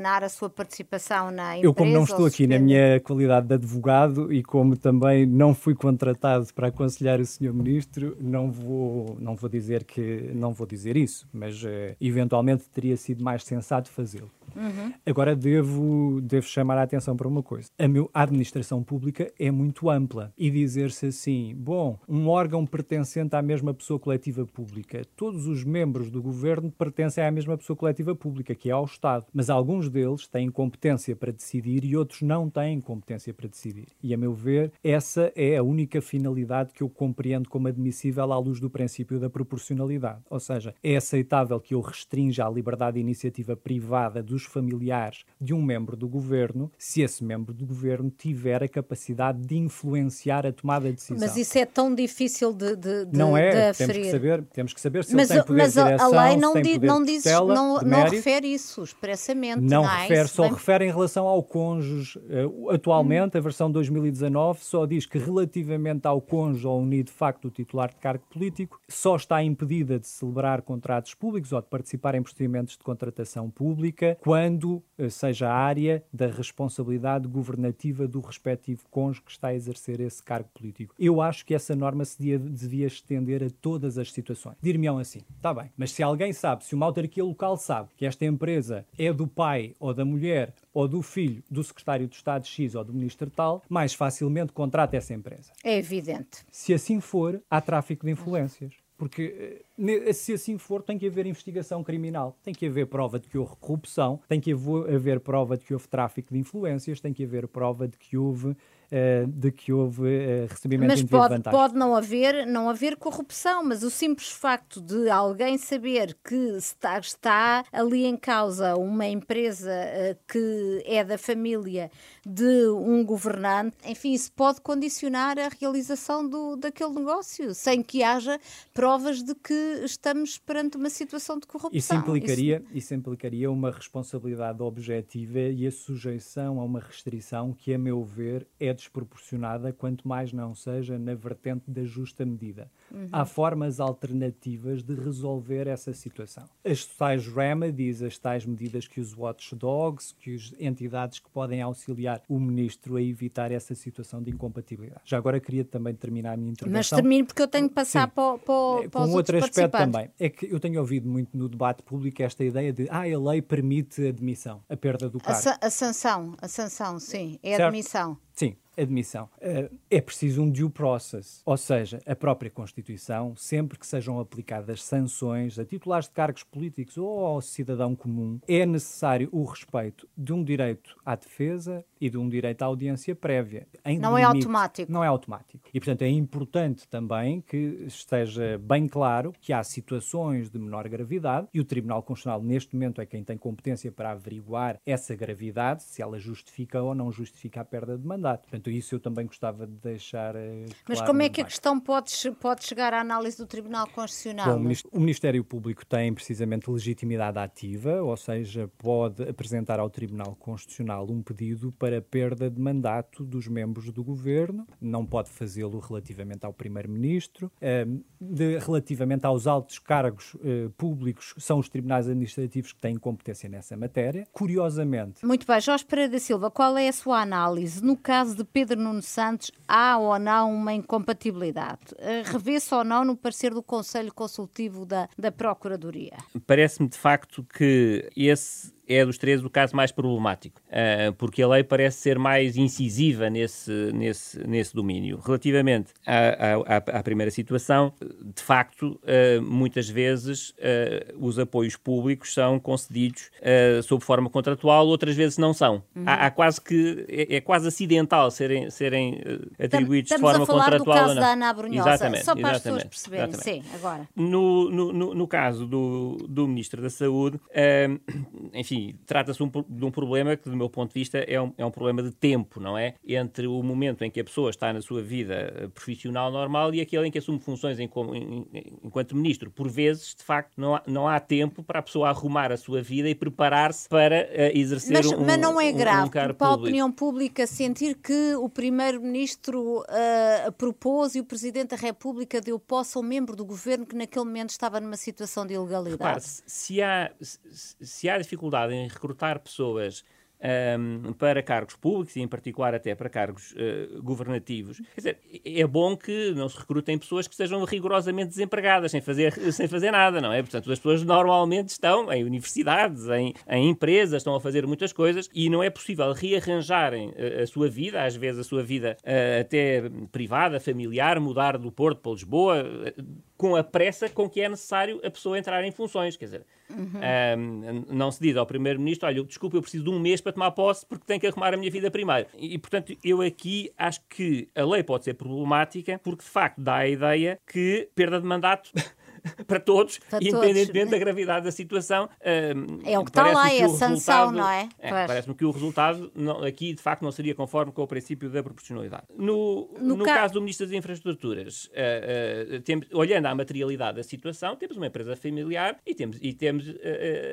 Alienar a sua participação na empresa? Eu, como não estou aqui na minha qualidade de advogado e como também não fui contratado para aconselhar o Sr. Ministro, não vou, não vou dizer que não vou dizer isso, mas uh, eventualmente teria sido mais sensato fazê-lo. Uhum. Agora devo, devo chamar a atenção para uma coisa. A, meu, a administração pública é muito ampla e dizer-se assim, bom, um órgão pertencente à mesma pessoa coletiva pública, todos os membros do governo pertencem à mesma pessoa coletiva pública, que é ao Estado, mas alguns deles têm competência para decidir e outros não têm competência para decidir. E a meu ver, essa é a única finalidade que eu compreendo como admissível à luz do princípio da proporcionalidade. Ou seja, é aceitável que eu restrinja a liberdade de iniciativa privada dos dos familiares de um membro do governo se esse membro do governo tiver a capacidade de influenciar a tomada de decisão. Mas isso é tão difícil de, de, de Não é, de temos que saber, temos que saber se mas, ele tem poder mas de direção, a lei não, diz, não, diz, tutela, não, não refere isso expressamente. Não, não refere, isso só bem... refere em relação ao cônjuge. Uh, atualmente, hum. a versão 2019 só diz que relativamente ao cônjuge ou unido de facto o titular de cargo político, só está impedida de celebrar contratos públicos ou de participar em procedimentos de contratação pública quando uh, seja a área da responsabilidade governativa do respectivo cônjuge que está a exercer esse cargo político. Eu acho que essa norma se devia, devia estender a todas as situações. Dir-me-ão assim, está bem, mas se alguém sabe, se uma autarquia local sabe que esta empresa é do pai ou da mulher ou do filho do secretário de Estado X ou do ministro tal, mais facilmente contrata essa empresa. É evidente. Se assim for, há tráfico de influências. Porque eh, se assim for, tem que haver investigação criminal, tem que haver prova de que houve corrupção, tem que haver prova de que houve tráfico de influências, tem que haver prova de que houve uh, de que houve uh, recebimento mas de pode, vantagem. pode não haver, não haver corrupção, mas o simples facto de alguém saber que está, está ali em causa uma empresa uh, que é da família de um governante, enfim, isso pode condicionar a realização do, daquele negócio, sem que haja provas de que estamos perante uma situação de corrupção. Isso implicaria, isso... isso implicaria uma responsabilidade objetiva e a sujeição a uma restrição que, a meu ver, é desproporcionada, quanto mais não seja na vertente da justa medida. Uhum. Há formas alternativas de resolver essa situação. As tais remedies, as tais medidas que os watchdogs, que as entidades que podem auxiliar o ministro a evitar essa situação de incompatibilidade. Já agora queria também terminar a minha intervenção. Mas termino porque eu tenho que passar Sim. para, para, para Com outro aspecto também. É que eu tenho ouvido muito no debate público esta ideia de ah, a lei permite a admissão, a perda do cargo. A, a sanção, a sanção, sim, é a admissão. Sim, admissão. Uh, é preciso um due process, ou seja, a própria Constituição, sempre que sejam aplicadas sanções a titulares de cargos políticos ou ao cidadão comum, é necessário o respeito de um direito à defesa e de um direito à audiência prévia. não é automático. Não é automático. E, portanto, é importante também que esteja bem claro que há situações de menor gravidade e o Tribunal Constitucional, neste momento, é quem tem competência para averiguar essa gravidade, se ela justifica ou não justifica a perda de mandato. Portanto, isso eu também gostava de deixar. Uh, Mas como é que a questão pode, pode chegar à análise do Tribunal Constitucional? Bom, o Ministério Público tem precisamente legitimidade ativa, ou seja, pode apresentar ao Tribunal Constitucional um pedido para perda de mandato dos membros do governo, não pode fazê-lo relativamente ao primeiro-ministro, relativamente aos altos cargos eh, públicos, são os tribunais administrativos que têm competência nessa matéria. Curiosamente. Muito bem, Jorge Pereira da Silva, qual é a sua análise? No caso de Pedro Nuno Santos, há ou não uma incompatibilidade? Eh, revê-se ou não no parecer do Conselho Consultivo da, da Procuradoria? Parece-me de facto que esse é dos três o caso mais problemático, uh, porque a lei parece ser mais incisiva nesse, nesse, nesse domínio. Relativamente à, à, à primeira situação, de facto, uh, muitas vezes uh, os apoios públicos são concedidos sob forma contratual, outras vezes não são. Uhum. Há, há, quase que é, é, quase acidental serem, serem atribuídos Estamos de forma contratual. A falar do caso da Ana Brunhosa, exatamente, só para as pessoas perceberem. Exatamente. Sim, agora. No, no, no, no, caso do, do Ministro da Saúde, enfim, enfim, trata-se um, de um problema que, do meu ponto de vista, é um, é um problema de tempo, não é? Entre o momento em que a pessoa está na sua vida eh, profissional normal e aquele em que assume funções em, em, enquanto ministro. Por vezes, de facto, não há, não há tempo para a pessoa arrumar a sua vida e preparar-se para uh, exercer mas, um Mas não é grave, um, um para a opinião pública sentir que o primeiro-ministro uh, propôs e o presidente da República deu posse ao membro do governo que naquele momento estava numa situação de ilegalidade. Repare, se há, se há dificuldade em recrutar pessoas um, para cargos públicos e, em particular, até para cargos uh, governativos. Quer dizer, é bom que não se recrutem pessoas que estejam rigorosamente desempregadas, sem fazer, sem fazer nada, não é? Portanto, as pessoas normalmente estão em universidades, em, em empresas, estão a fazer muitas coisas e não é possível rearranjarem a, a sua vida, às vezes a sua vida uh, até privada, familiar, mudar do Porto para Lisboa, uh, com a pressa com que é necessário a pessoa entrar em funções. Quer dizer, uhum. um, não se diz ao Primeiro-Ministro: olha, desculpa, eu preciso de um mês para tomar posse porque tenho que arrumar a minha vida primeiro. E, portanto, eu aqui acho que a lei pode ser problemática porque, de facto, dá a ideia que perda de mandato. para todos, para independentemente todos. da gravidade da situação. Uh, é o que está lá, é a sanção, não é? é Parece-me que o resultado não, aqui, de facto, não seria conforme com o princípio da proporcionalidade. No, no, no ca... caso do Ministro das Infraestruturas, uh, uh, tem, olhando à materialidade da situação, temos uma empresa familiar e temos, e temos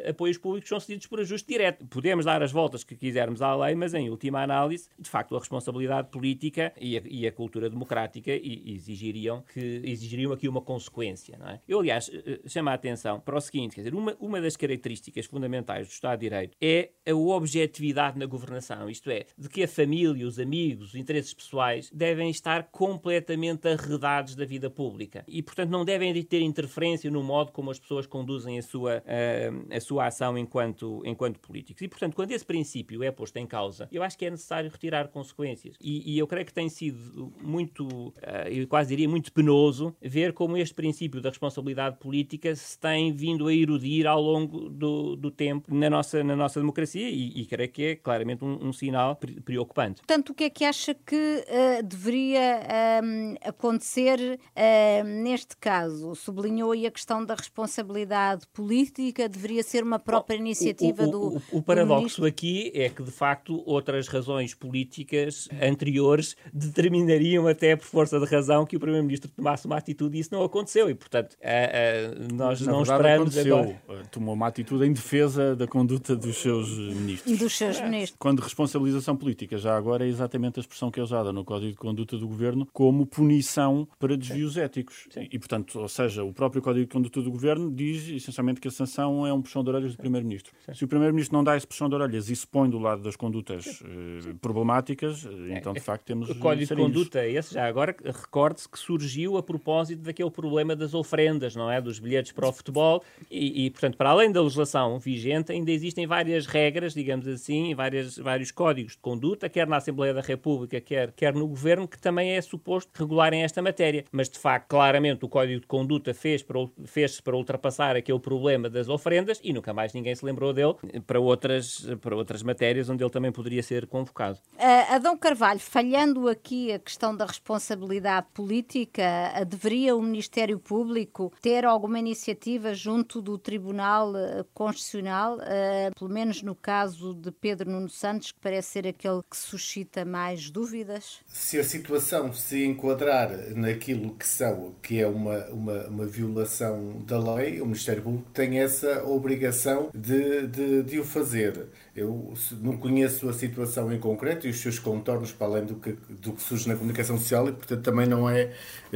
apoios públicos que são cedidos por ajuste direto. Podemos dar as voltas que quisermos à lei, mas em última análise, de facto, a responsabilidade política e a, e a cultura democrática exigiriam, que, exigiriam aqui uma consequência. Não é? Eu eu, aliás, eh, eh, chamo a atenção para o seguinte: quer dizer, uma, uma das características fundamentais do Estado de Direito é a objetividade na governação, isto é, de que a família, os amigos, os interesses pessoais devem estar completamente arredados da vida pública e, portanto, não devem ter interferência no modo como as pessoas conduzem a sua, a, eh, a sua ação enquanto, enquanto políticos. E, portanto, quando esse princípio é posto em causa, eu acho que é necessário retirar consequências. E, e eu creio que tem sido muito, eu quase diria, muito penoso ver como este princípio da responsabilidade responsabilidade política se tem vindo a erudir ao longo do, do tempo na nossa, na nossa democracia e, e creio que é claramente um, um sinal preocupante. Portanto, o que é que acha que uh, deveria um, acontecer uh, neste caso? Sublinhou aí a questão da responsabilidade política, deveria ser uma própria iniciativa o, o, do. O, o paradoxo do aqui é que, de facto, outras razões políticas anteriores determinariam até por força de razão que o Primeiro-Ministro tomasse uma atitude e isso não aconteceu. E, portanto, uh, nós Na não esperamos agora. Eh, tomou uma atitude em defesa da conduta dos seus ministros. Dos seus ministros. Quando responsabilização política, já agora é exatamente a expressão que é usada no Código de Conduta do Governo como punição para desvios Sim. éticos. Sim. E, portanto, ou seja, o próprio Código de Conduta do Governo diz essencialmente que a sanção é um puxão de orelhas do Primeiro-Ministro. Se o Primeiro-Ministro não dá esse puxão de orelhas e se põe do lado das condutas uh, problemáticas, então, de facto, temos. O Código de Conduta é esse, já agora, recorde-se que surgiu a propósito daquele problema das ofrendas não é? Dos bilhetes para o futebol e, e, portanto, para além da legislação vigente, ainda existem várias regras, digamos assim, várias, vários códigos de conduta, quer na Assembleia da República, quer, quer no Governo, que também é suposto regularem esta matéria. Mas, de facto, claramente o Código de Conduta fez para, fez para ultrapassar aquele problema das ofrendas e nunca mais ninguém se lembrou dele para outras, para outras matérias onde ele também poderia ser convocado. Uh, Adão Carvalho, falhando aqui a questão da responsabilidade política, deveria o Ministério Público ter alguma iniciativa junto do Tribunal eh, Constitucional, uh, pelo menos no caso de Pedro Nuno Santos, que parece ser aquele que suscita mais dúvidas? Se a situação se enquadrar naquilo que são, que é uma, uma, uma violação da lei, o Ministério Público tem essa obrigação de, de, de o fazer. Eu não conheço a situação em concreto e os seus contornos para além do que, do que surge na comunicação social e, portanto, também não é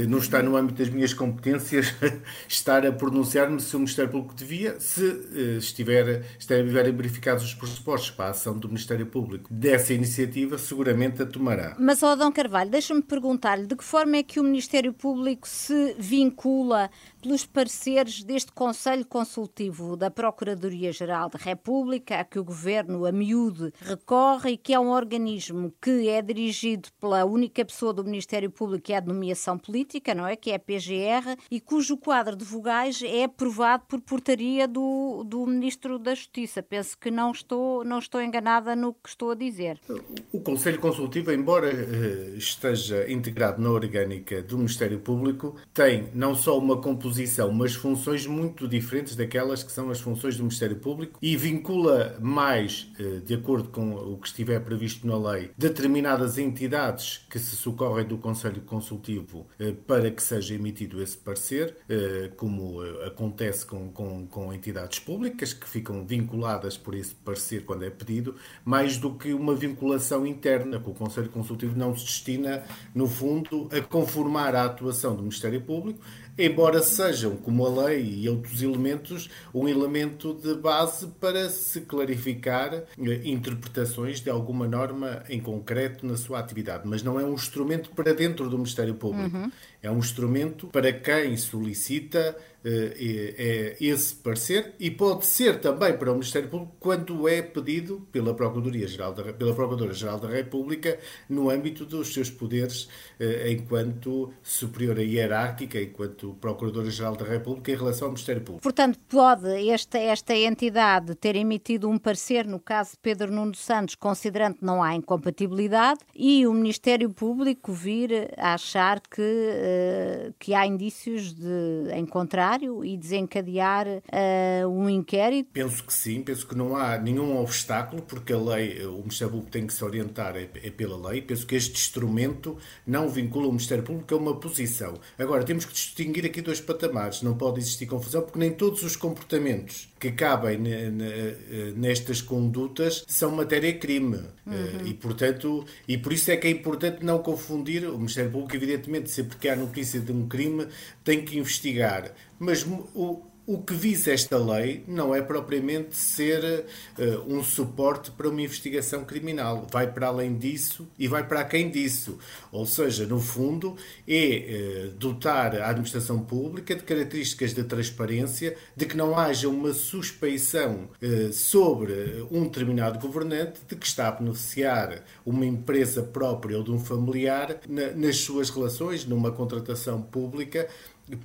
não está no âmbito das minhas competências estar a pronunciar-me se o Ministério Público devia, se uh, estiver, estiverem verificados os pressupostos para a ação do Ministério Público dessa iniciativa, seguramente a tomará. Mas, Adão Carvalho, deixa-me perguntar-lhe de que forma é que o Ministério Público se vincula pelos pareceres deste Conselho Consultivo da Procuradoria-Geral da República, a que o Governo, a miúde, recorre e que é um organismo que é dirigido pela única pessoa do Ministério Público que é a nomeação política, não é? Que é a PGR, e cujo quadro de vogais é aprovado por portaria do, do Ministro da Justiça. Penso que não estou, não estou enganada no que estou a dizer. O Conselho Consultivo, embora eh, esteja integrado na orgânica do Ministério Público, tem não só uma composição posição, mas funções muito diferentes daquelas que são as funções do Ministério Público e vincula mais, eh, de acordo com o que estiver previsto na lei, determinadas entidades que se socorrem do Conselho Consultivo eh, para que seja emitido esse parecer, eh, como acontece com, com, com entidades públicas que ficam vinculadas por esse parecer quando é pedido, mais do que uma vinculação interna, que o Conselho Consultivo não se destina, no fundo, a conformar a atuação do Ministério Público, embora sejam, como a lei e outros elementos, um elemento de base para se clarificar eh, interpretações de alguma norma em concreto na sua atividade. Mas não é um instrumento para dentro do Ministério Público. Uhum. É um instrumento para quem solicita eh, é esse parecer e pode ser também para o Ministério Público quando é pedido pela Procuradoria-Geral da, pela Procuradora-Geral da República no âmbito dos seus poderes eh, enquanto superiora hierárquica, enquanto Procuradora-Geral da República em relação ao Ministério Público. Portanto, pode esta, esta entidade ter emitido um parecer, no caso de Pedro Nuno Santos, considerando que não há incompatibilidade, e o Ministério Público vir a achar que, uh, que há indícios de encontrar e desencadear uh, um inquérito? Penso que sim, penso que não há nenhum obstáculo, porque a lei, o Ministério Público tem que se orientar é, é pela lei. Penso que este instrumento não vincula o Ministério Público a uma posição. Agora, temos que distinguir aqui dois patamares. Não pode existir confusão, porque nem todos os comportamentos que cabem nestas condutas são matéria-crime. Uhum. E, portanto, e por isso é que é importante não confundir. O Ministério Público, evidentemente, sempre que há notícia de um crime, tem que investigar. Mas o, o que visa esta lei não é propriamente ser uh, um suporte para uma investigação criminal. Vai para além disso e vai para quem disso. Ou seja, no fundo, é uh, dotar a administração pública de características de transparência, de que não haja uma suspeição uh, sobre um determinado governante de que está a beneficiar uma empresa própria ou de um familiar na, nas suas relações, numa contratação pública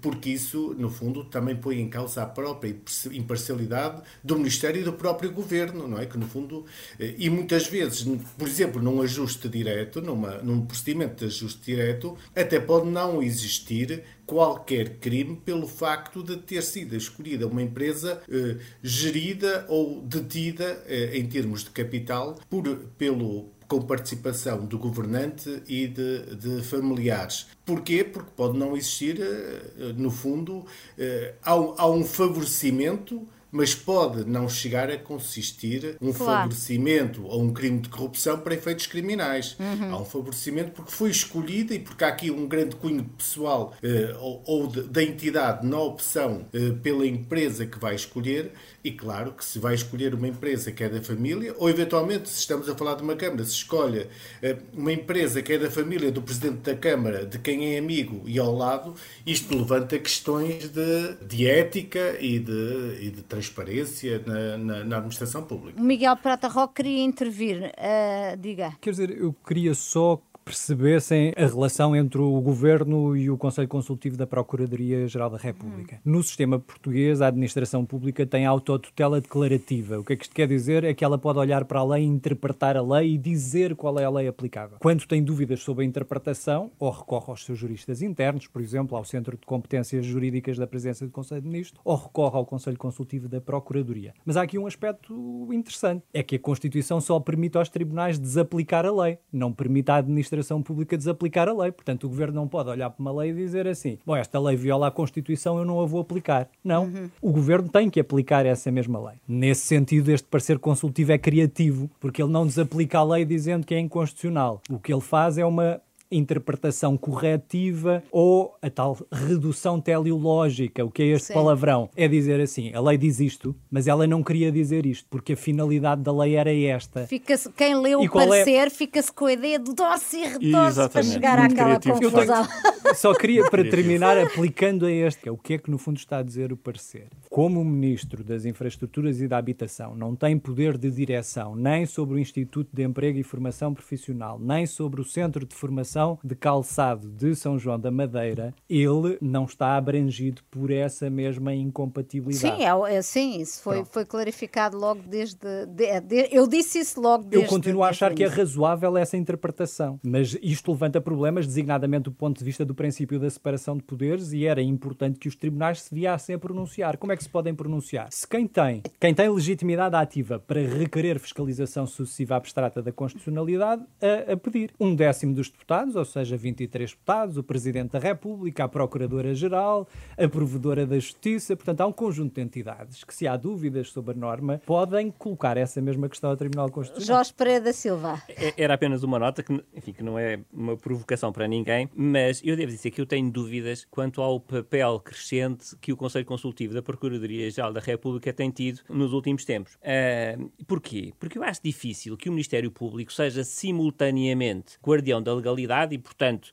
porque isso, no fundo, também põe em causa a própria imparcialidade do Ministério e do próprio Governo, não é? Que, no fundo, eh, e muitas vezes, por exemplo, num ajuste direto, numa, num procedimento de ajuste direto, até pode não existir qualquer crime pelo facto de ter sido escolhida uma empresa eh, gerida ou detida eh, em termos de capital por, pelo com participação do governante e de, de, familiares. Porquê? Porque pode não existir, eh, no fundo, eh, há um favorecimento mas pode não chegar a consistir um claro. favorecimento ou um crime de corrupção para efeitos criminais. Uhum. Há um favorecimento porque foi escolhida e porque há aqui um grande cunho pessoal eh, ou, ou de, da entidade na opção eh, pela empresa que vai escolher. E claro que se vai escolher uma empresa que é da família, ou eventualmente, se estamos a falar de uma Câmara, se escolhe eh, uma empresa que é da família do Presidente da Câmara, de quem é amigo e ao lado, isto levanta questões de, de ética e de, e de transparência transparência na, na, na administração pública. Miguel Prata Roque queria intervir. Uh, diga. Quer dizer, eu queria só percebessem a relação entre o governo e o Conselho Consultivo da Procuradoria-Geral da República. Uhum. No sistema português, a administração pública tem autotutela declarativa. O que é que isto quer dizer? É que ela pode olhar para a lei, interpretar a lei e dizer qual é a lei aplicável. Quando tem dúvidas sobre a interpretação, ou recorre aos seus juristas internos, por exemplo, ao Centro de Competências Jurídicas da Presidência do Conselho de Ministros, ou recorre ao Conselho Consultivo da Procuradoria. Mas há aqui um aspecto interessante: é que a Constituição só permite aos tribunais desaplicar a lei, não permite à administração administração pública desaplicar a lei. Portanto, o governo não pode olhar para uma lei e dizer assim: bom, esta lei viola a Constituição, eu não a vou aplicar. Não. Uhum. O governo tem que aplicar essa mesma lei. Nesse sentido, este parecer consultivo é criativo, porque ele não desaplica a lei dizendo que é inconstitucional. O que ele faz é uma interpretação corretiva ou a tal redução teleológica. O que é este Sim. palavrão? É dizer assim, a lei diz isto, mas ela não queria dizer isto, porque a finalidade da lei era esta. Fica quem leu e o é- parecer é... fica-se com a ideia de doce e retorce para chegar Muito àquela criativo. confusão. Tenho... Só queria, para terminar, aplicando a este, que é o que é que no fundo está a dizer o parecer. Como o Ministro das Infraestruturas e da Habitação não tem poder de direção nem sobre o Instituto de Emprego e Formação Profissional, nem sobre o Centro de Formação de Calçado de São João da Madeira, ele não está abrangido por essa mesma incompatibilidade. Sim, é, é, sim isso foi, foi clarificado logo desde. De, de, eu disse isso logo desde. Eu continuo a achar que é razoável essa interpretação, mas isto levanta problemas, designadamente do ponto de vista do princípio da separação de poderes, e era importante que os tribunais se viessem a pronunciar. Como é que se podem pronunciar? Se quem tem, quem tem legitimidade ativa para requerer fiscalização sucessiva abstrata da constitucionalidade, a, a pedir um décimo dos deputados, ou seja, 23 deputados, o Presidente da República, a Procuradora-Geral, a Provedora da Justiça, portanto, há um conjunto de entidades que, se há dúvidas sobre a norma, podem colocar essa mesma questão ao Tribunal Constitucional. Jorge Pereira da Silva. É, era apenas uma nota que, enfim, que não é uma provocação para ninguém, mas eu devo dizer que eu tenho dúvidas quanto ao papel crescente que o Conselho Consultivo da Procuradoria-Geral da República tem tido nos últimos tempos. Uh, porquê? Porque eu acho difícil que o Ministério Público seja simultaneamente guardião da legalidade e, portanto,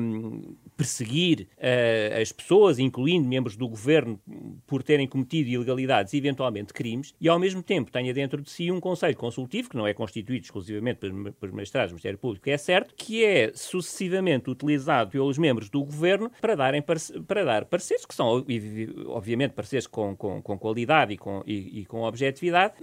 um, perseguir uh, as pessoas, incluindo membros do governo, por terem cometido ilegalidades e eventualmente crimes, e ao mesmo tempo tenha dentro de si um conselho consultivo, que não é constituído exclusivamente pelos magistrados do Ministério Público, é certo, que é sucessivamente utilizado pelos membros do governo para, darem para dar pareceres, que são, obviamente, pareceres com, com, com qualidade e com, e, e com objetividade,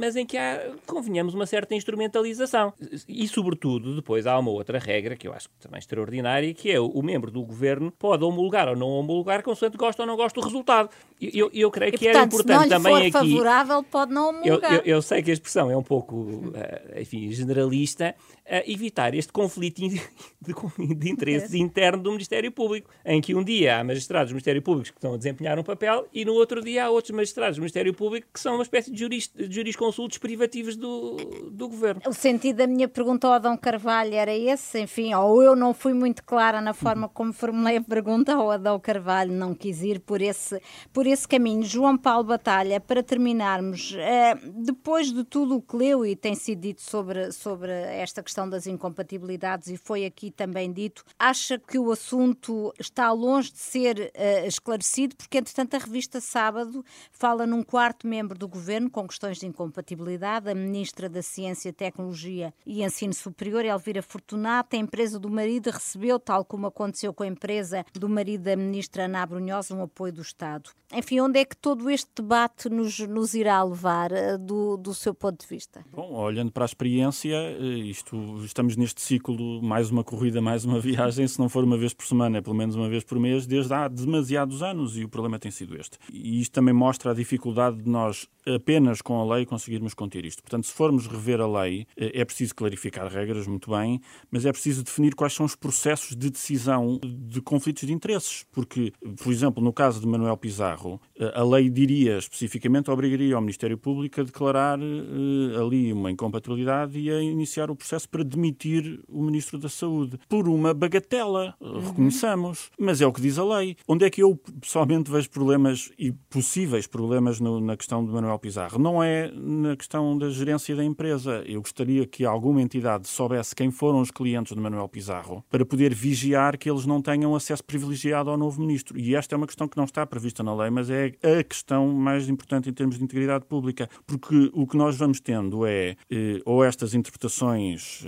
mas em que há, convenhamos, uma certa instrumentalização. E, sobretudo, depois há uma outra regra, que eu acho também extraordinária, que é o, membro do governo pode homologar ou não homologar, consoante gosta ou não gosta do resultado. Eu, eu creio que portanto, era importante se não também for aqui. favorável, pode não homologar. Eu, eu, eu, sei que a expressão é um pouco, eh, enfim, generalista, evitar este conflito de, de interesses interno do Ministério Público, em que um dia há magistrados do Ministério Público que estão a desempenhar um papel e no outro dia há outros magistrados do Ministério Público que são uma espécie de, juris, de jurisconsultos privativos do, do governo. O sentido da minha pergunta ao Adão Carvalho era esse, enfim, ou eu não fui muito clara na forma como formulei a pergunta, ou Adão Carvalho não quis ir por esse, por esse caminho. João Paulo Batalha, para terminarmos, eh, depois de tudo o que leu e tem sido dito sobre, sobre esta questão questão das incompatibilidades e foi aqui também dito, acha que o assunto está longe de ser uh, esclarecido, porque entretanto a revista Sábado fala num quarto membro do governo com questões de incompatibilidade, a ministra da Ciência, Tecnologia e Ensino Superior, Elvira Fortunato. A empresa do marido recebeu, tal como aconteceu com a empresa do marido da ministra Ana Brunhosa, um apoio do Estado. Enfim, onde é que todo este debate nos, nos irá levar, uh, do, do seu ponto de vista? Bom, olhando para a experiência, eh, estamos neste ciclo, mais uma corrida, mais uma viagem, se não for uma vez por semana, é pelo menos uma vez por mês, desde há demasiados anos e o problema tem sido este. E isto também mostra a dificuldade de nós, apenas com a lei, conseguirmos conter isto. Portanto, se formos rever a lei, eh, é preciso clarificar regras, muito bem, mas é preciso definir quais são os processos de decisão de conflitos de interesses. Porque, por exemplo, no caso de Manuel Pizarro, eh, a lei diria especificamente, obrigaria ao Ministério Público a declarar uh, ali uma incompatibilidade e a iniciar o processo para demitir o Ministro da Saúde por uma bagatela, uhum. reconheçamos. Mas é o que diz a lei. Onde é que eu pessoalmente vejo problemas e possíveis problemas no, na questão de Manuel Pizarro? Não é na questão da gerência da empresa. Eu gostaria que alguma entidade soubesse quem foram os clientes de Manuel Pizarro para poder vigiar que eles não tenham acesso privilegiado ao novo Ministro. E esta é uma questão que não está prevista na lei, mas é a questão mais importante em termos de integridade pública. Porque o que nós vamos tendo é eh, ou estas interpretações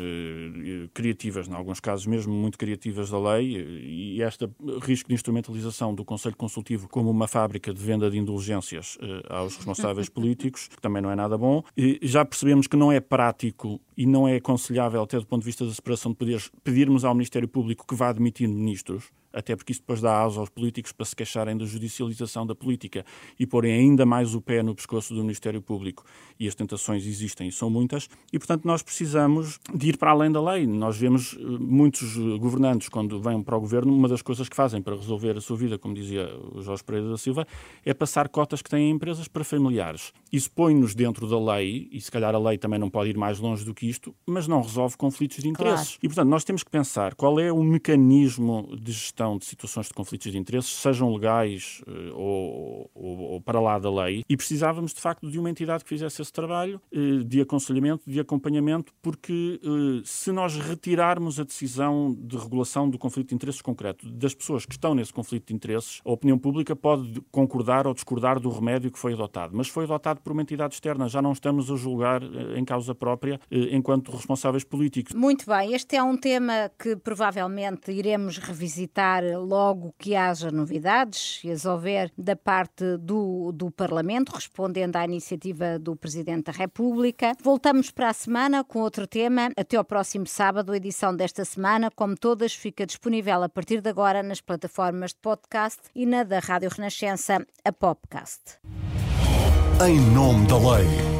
criativas, em alguns casos mesmo muito criativas da lei, e este risco de instrumentalização do Conselho Consultivo como uma fábrica de venda de indulgências eh, aos responsáveis políticos, que também não é nada bom. E já percebemos que não é prático e não é aconselhável, até do ponto de vista da separação de poderes, pedirmos ao Ministério Público que vá admitindo ministros até porque isso depois dá asa aos políticos para se queixarem da judicialização da política e porem ainda mais o pé no pescoço do Ministério Público. E as tentações existem e são muitas, e portanto nós precisamos de ir para além da lei. Nós vemos eh, muitos eh, governantes, quando vêm para o governo, uma das coisas que fazem para resolver a sua vida, como dizia o Jorge Pereira da Silva, é passar cotas que têm empresas para familiares. Isso põe-nos dentro da lei, e se calhar a lei também não pode ir mais longe do que isto, mas não resolve conflitos de interesses. Claro. E, portanto, nós temos que pensar qual é o mecanismo de gestão de situações de conflitos de interesses, sejam legais uh, ou, ou, ou, para lá da lei, e precisávamos, de facto, de uma entidade que fizesse esse trabalho uh, de aconselhamento, de acompanhamento, porque uh, se nós retirarmos a decisão de regulação do conflito de interesses concreto das pessoas que estão nesse conflito de interesses, a opinião pública pode concordar ou discordar do remédio que foi adotado, mas foi adotado por uma entidade externa, já não estamos a julgar em causa própria enquanto responsáveis políticos. Muito bem, este é um tema que provavelmente iremos revisitar logo que haja novidades, se as houver da parte do, do Parlamento, respondendo à iniciativa do Presidente da República. Voltamos para a semana com outro tema. Até ao próximo sábado. A edição desta semana, como todas, fica disponível a partir de agora nas plataformas de podcast e na da Rádio Renascença, a Popcast. Em nome da lei.